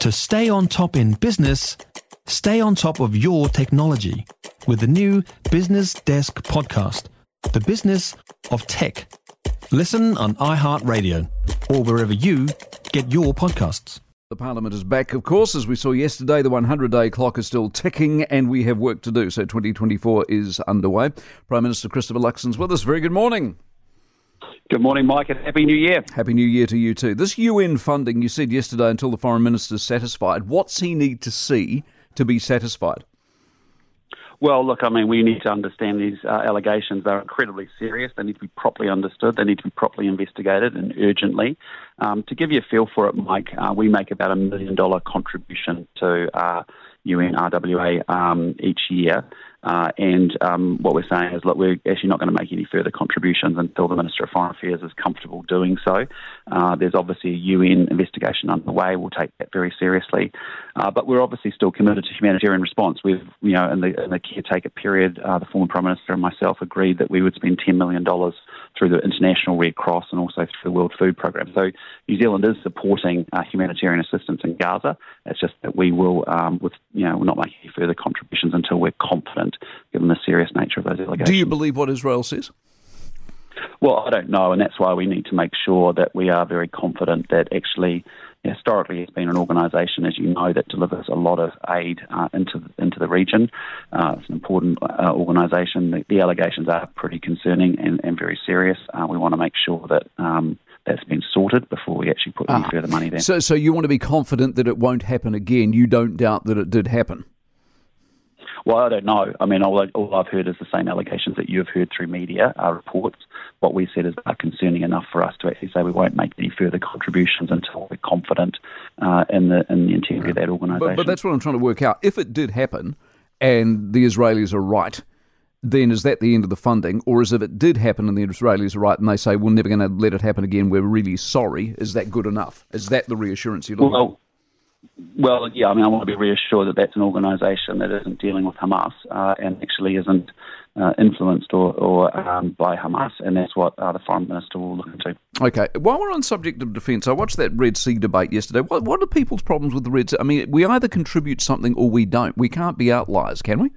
To stay on top in business, stay on top of your technology with the new Business Desk podcast, The Business of Tech. Listen on iHeartRadio or wherever you get your podcasts. The Parliament is back, of course. As we saw yesterday, the 100 day clock is still ticking and we have work to do. So 2024 is underway. Prime Minister Christopher Luxon's with us. Very good morning. Good morning, Mike, and Happy New Year. Happy New Year to you too. This UN funding, you said yesterday, until the Foreign Minister's satisfied. What's he need to see to be satisfied? Well, look, I mean, we need to understand these uh, allegations. They're incredibly serious. They need to be properly understood. They need to be properly investigated and urgently. Um, to give you a feel for it, Mike, uh, we make about a million dollar contribution to uh, UNRWA um, each year. Uh, and um, what we're saying is, look, we're actually not going to make any further contributions until the Minister of Foreign Affairs is comfortable doing so. Uh, there's obviously a UN investigation underway. We'll take that very seriously. Uh, but we're obviously still committed to humanitarian response. We've, you know, in the, in the caretaker period, uh, the former Prime Minister and myself agreed that we would spend $10 million through the International Red Cross and also through the World Food Programme. So New Zealand is supporting uh, humanitarian assistance in Gaza. It's just that we will, um, with, you know, we're not making any further contributions until we're confident, given the serious nature of those allegations. Do you believe what Israel says? Well, I don't know, and that's why we need to make sure that we are very confident that actually, historically, it's been an organisation, as you know, that delivers a lot of aid uh, into into the region. Uh, it's an important uh, organisation. The, the, allegations are pretty concerning and, and very serious. Uh, we want to make sure that. Um, that's been sorted before we actually put any ah. further money there. So, so you want to be confident that it won't happen again. You don't doubt that it did happen. Well, I don't know. I mean, all, all I've heard is the same allegations that you've heard through media uh, reports. What we said is are concerning enough for us to actually say we won't make any further contributions until we're confident uh, in the in the integrity of that organisation. But, but that's what I'm trying to work out. If it did happen, and the Israelis are right, then is that the end of the funding? Or is if it did happen and the Israelis are right and they say, we're never going to let it happen again, we're really sorry, is that good enough? Is that the reassurance you're looking well, well, yeah, I mean, I want to be reassured that that's an organisation that isn't dealing with Hamas uh, and actually isn't uh, influenced or, or um, by Hamas, and that's what uh, the Foreign Minister will look into. Okay, while we're on subject of defence, I watched that Red Sea debate yesterday. What, what are people's problems with the Red Sea? I mean, we either contribute something or we don't. We can't be outliers, can we?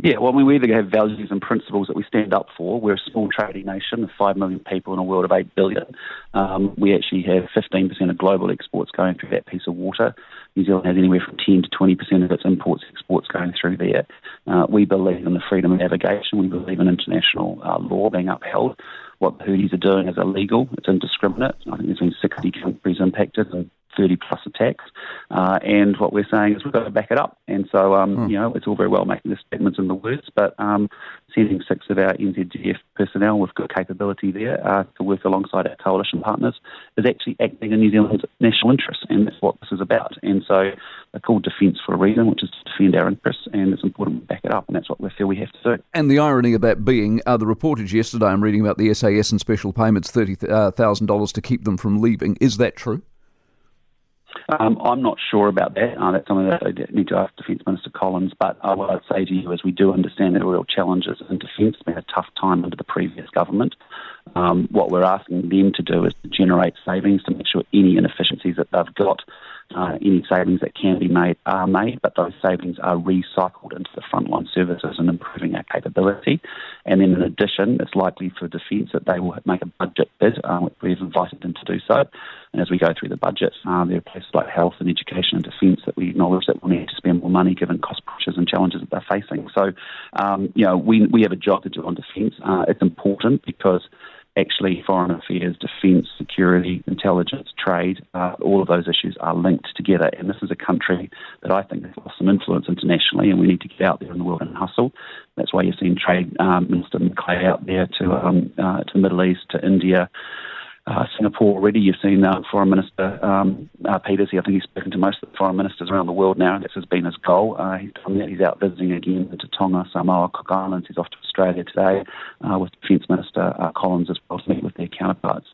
Yeah, well, I mean, we either have values and principles that we stand up for. We're a small trading nation of 5 million people in a world of 8 billion. Um, we actually have 15% of global exports going through that piece of water. New Zealand has anywhere from 10 to 20% of its imports exports going through there. Uh, we believe in the freedom of navigation. We believe in international uh, law being upheld. What the Houthis are doing is illegal. It's indiscriminate. I think there's been 60 countries impacted 30 plus attacks. Uh, and what we're saying is we've got to back it up. And so, um, hmm. you know, it's all very well making the statements and the words, but um, sending six of our NZDF personnel with good capability there uh, to work alongside our coalition partners is actually acting in New Zealand's national interests. And that's what this is about. And so they're called defence for a reason, which is to defend our interests. And it's important to back it up. And that's what we feel we have to do. And the irony of that being uh, the reportage yesterday, I'm reading about the SAS and special payments, $30,000 uh, to keep them from leaving. Is that true? Um, I'm not sure about that. Uh, that's something that I need to ask Defence Minister Collins. But uh, what I'd say to you is we do understand are real challenges in defence. It's been a tough time under the previous government. Um, what we're asking them to do is to generate savings to make sure any inefficiencies that they've got uh, any savings that can be made are made, but those savings are recycled into the frontline services and improving our capability. And then in addition, it's likely for Defence that they will make a budget bid, um, we've invited them to do so. And as we go through the budget, uh, there are places like health and education and defence that we acknowledge that we'll need to spend more money given cost pressures and challenges that they're facing. So, um, you know, we, we have a job to do on defence. Uh, it's important because actually foreign affairs, defence, security, intelligence, trade, uh, all of those issues are linked together. And this is a country that I think has lost some influence internationally, and we need to get out there in the world and hustle. That's why you're seeing Trade um, Minister McClay out there to um, uh, to the Middle East, to India, uh, Singapore already. You've seen uh, Foreign Minister um, uh, Peters. I think he's spoken to most of the foreign ministers around the world now. This has been his goal. Uh, he's done that. He's out visiting again into Tonga, Samoa, Cook Islands. He's off to Australia today uh, with Defence Minister Collins as well to meet with their counterparts.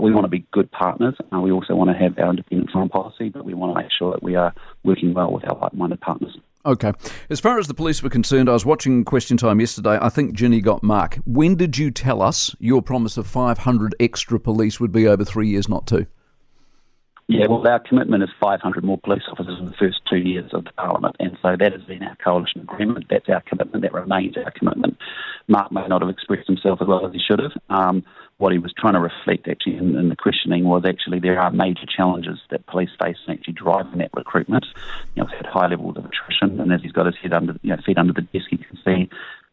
we want to be good partners. we also want to have our independent foreign policy, but we want to make sure that we are working well with our like-minded partners. Okay. As far as the police were concerned, I was watching Question Time yesterday. I think Ginny got Mark. When did you tell us your promise of 500 extra police would be over three years, not two? Yeah, well, our commitment is 500 more police officers in the first two years of the Parliament, and so that has been our coalition agreement. That's our commitment. That remains our commitment. Mark may not have expressed himself as well as he should have. Um, what he was trying to reflect actually in, in, the questioning was actually there are major challenges that police face in actually driving that recruitment. You know, we've had high levels of attrition, and as he's got his head under, you know, feet under the desk, you can see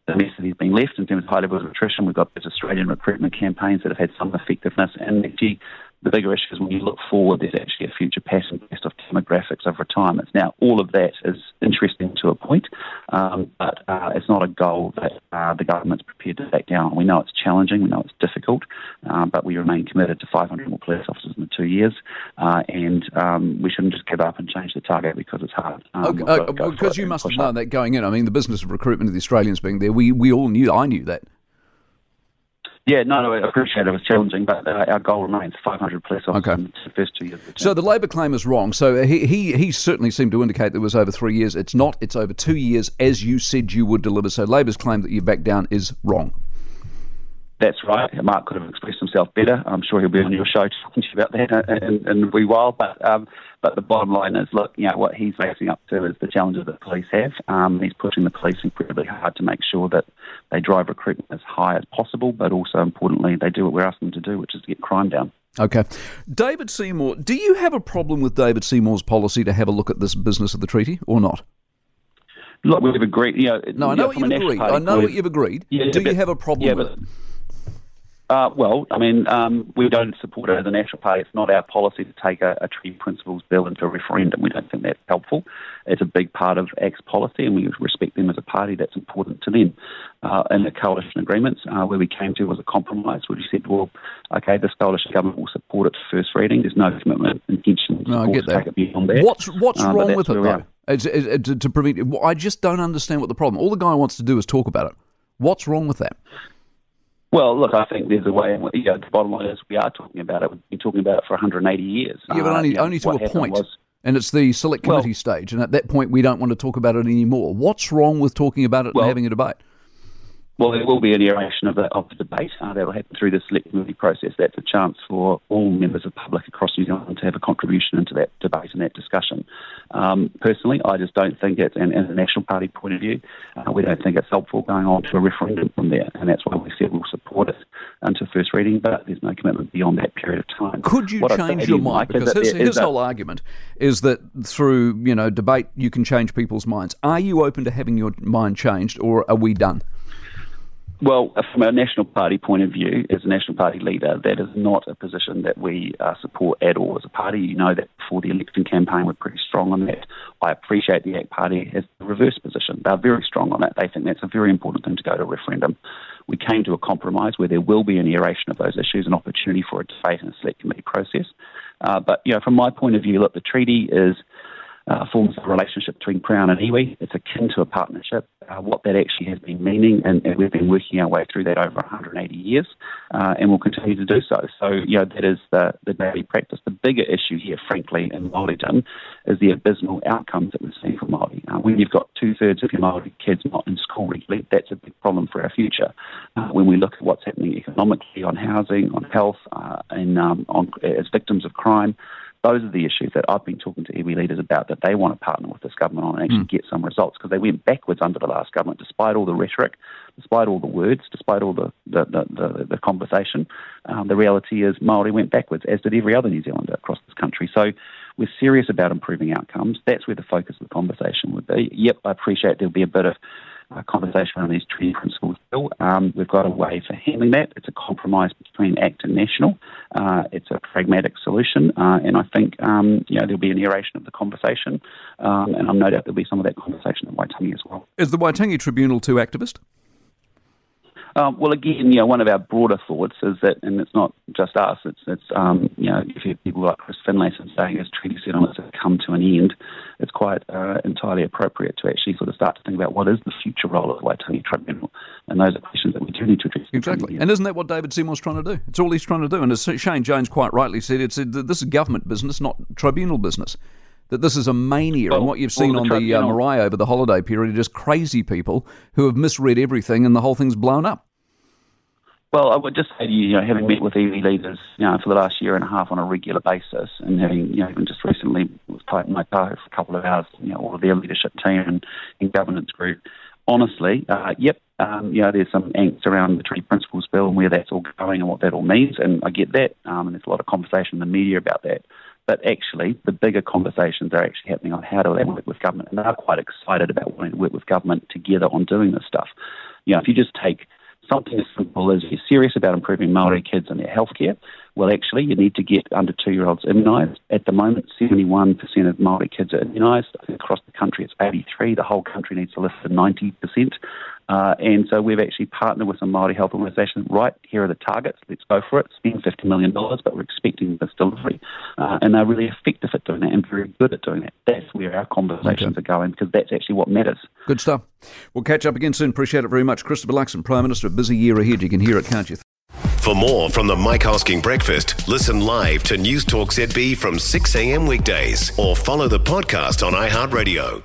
the mess that he's been left in terms of high levels of attrition. We've got those Australian recruitment campaigns that have had some effectiveness, and actually the bigger issue is when you look forward, there's actually a future pattern based off demographics of retirements. Now, all of that is interesting to a point, um, but uh, it's not a goal that uh, the government's prepared to back down. We know it's challenging, we know it's difficult, um, but we remain committed to 500 more police officers in the two years, uh, and um, we shouldn't just give up and change the target because it's hard. Um, okay, because you must have known that going in. I mean, the business of recruitment of the Australians being there, we, we all knew, I knew that. Yeah, no, no, I appreciate it. It was challenging, but uh, our goal remains 500 police officers okay. in the first two years. so the Labour claim is wrong. So he, he he certainly seemed to indicate that it was over three years. It's not. It's over two years, as you said you would deliver. So Labour's claim that you back down is wrong. That's right. Mark could have expressed himself better. I'm sure he'll be on your show talking to you about that in, in a wee while. But um, but the bottom line is, look, you know, what he's facing up to is the challenges that police have. Um, he's pushing the police incredibly hard to make sure that they drive recruitment as high as possible, but also importantly, they do what we're asking them to do, which is to get crime down. Okay. David Seymour, do you have a problem with David Seymour's policy to have a look at this business of the treaty or not? Look, we've agreed. You know, no, I know what you've agreed. I know what you've agreed. Yeah, do but, you have a problem yeah, with it? Uh, well, I mean, um, we don't support it as a national party. It's not our policy to take a, a treaty principles bill into a referendum. We don't think that's helpful. It's a big part of ACT's policy, and we respect them as a party. That's important to them. Uh, in the coalition agreements, uh, where we came to was a compromise, where we said, well, okay, this coalition government will support it first reading. There's no commitment, intention no, I get that. take it beyond that. What's, what's uh, wrong with it, though? It's, it's, to, to prevent, I just don't understand what the problem. All the guy wants to do is talk about it. What's wrong with that? Well, look, I think there's a way. In you know, the bottom line is we are talking about it. We've been talking about it for 180 years. Yeah, but only, uh, only to a point. Was, and it's the select committee well, stage, and at that point, we don't want to talk about it anymore. What's wrong with talking about it well, and having a debate? Well, there will be an iteration of the, of the debate uh, that will happen through the select committee process. That's a chance for all members of the public across New Zealand to have a contribution into that debate and that discussion. Um, personally, I just don't think it's, and, and a National Party point of view, uh, we don't think it's helpful going on to a referendum from there, and that's why we said we'll support it until first reading, but there's no commitment beyond that period of time. Could you what change your mind? Because his, his whole argument is that through you know debate you can change people's minds. Are you open to having your mind changed, or are we done? Well, from a National Party point of view, as a National Party leader, that is not a position that we uh, support at all as a party. You know that before the election campaign, we're pretty strong on that. I appreciate the ACT Party has the reverse position. They're very strong on that. They think that's a very important thing to go to a referendum. We came to a compromise where there will be an aeration of those issues, an opportunity for a debate and a select committee process. Uh, but, you know, from my point of view, look, the treaty is uh, forms a relationship between Crown and iwi. It's akin to a partnership. Uh, what that actually has been meaning, and, and, we've been working our way through that over 180 years, uh, and we'll continue to do so. So, you know, that is the, the daily practice. The bigger issue here, frankly, in Māoridom is the abysmal outcomes that we've seen for Māori. Uh, when you've got two thirds of your Māori kids not in school regularly, that's a big problem for our future. Uh, when we look at what's happening economically, on housing, on health, uh, and um, on, as victims of crime, those are the issues that I've been talking to iwi leaders about that they want to partner with this government on and actually mm. get some results because they went backwards under the last government despite all the rhetoric, despite all the words, despite all the, the, the, the, the conversation. Um, the reality is Māori went backwards, as did every other New Zealander across this country. So we're serious about improving outcomes. That's where the focus of the conversation would be. Yep, I appreciate there'll be a bit of uh, conversation on these treaty principles bill. Um, we've got a way for handling that. It's a compromise between ACT and National. Uh, it's a pragmatic solution, uh, and I think um, you know there'll be an iteration of the conversation, um, and I'm no doubt there'll be some of that conversation at Waitangi as well. Is the Waitangi Tribunal too activist? Um, well, again, you know, one of our broader thoughts is that, and it's not just us. It's, it's um, you know, if you have people like Chris Finlayson saying as treaty settlements have come to an end, it's quite uh, entirely appropriate to actually sort of start to think about what is the future role of the Waitangi Tribunal, and those are questions that we do need to address. Exactly, and isn't that what David Seymour's trying to do? It's all he's trying to do, and as Shane Jones quite rightly said, it's this is government business, not tribunal business that this is a mania, well, and what you've seen the on the uh, Marae over the holiday period are just crazy people who have misread everything, and the whole thing's blown up. Well, I would just say to you, you know, having met with iwi leaders, you know, for the last year and a half on a regular basis, and having, you know, even just recently was in my car for a couple of hours, you know, all of their leadership team and, and governance group. Honestly, uh, yep, um, you know, there's some angst around the Treaty Principles Bill and where that's all going and what that all means, and I get that, um, and there's a lot of conversation in the media about that. But actually, the bigger conversations are actually happening on how do they work with government, and they're quite excited about wanting to work with government together on doing this stuff. You know, if you just take something as simple as you're serious about improving Maori kids and their healthcare, well, actually, you need to get under two-year-olds immunised. At the moment, 71% of Maori kids are immunised. Across the country, it's 83. The whole country needs to lift to 90%. Uh, and so we've actually partnered with some Māori health organisations. Right, here are the targets. Let's go for it. Spend $50 million, but we're expecting this delivery. Uh, and they're really effective at doing that and very good at doing that. That's where our conversations okay. are going because that's actually what matters. Good stuff. We'll catch up again soon. Appreciate it very much. Christopher Luxon, Prime Minister, a busy year ahead. You can hear it, can't you? For more from the Mike Hosking Breakfast, listen live to News Talk ZB from 6 a.m. weekdays or follow the podcast on iHeartRadio.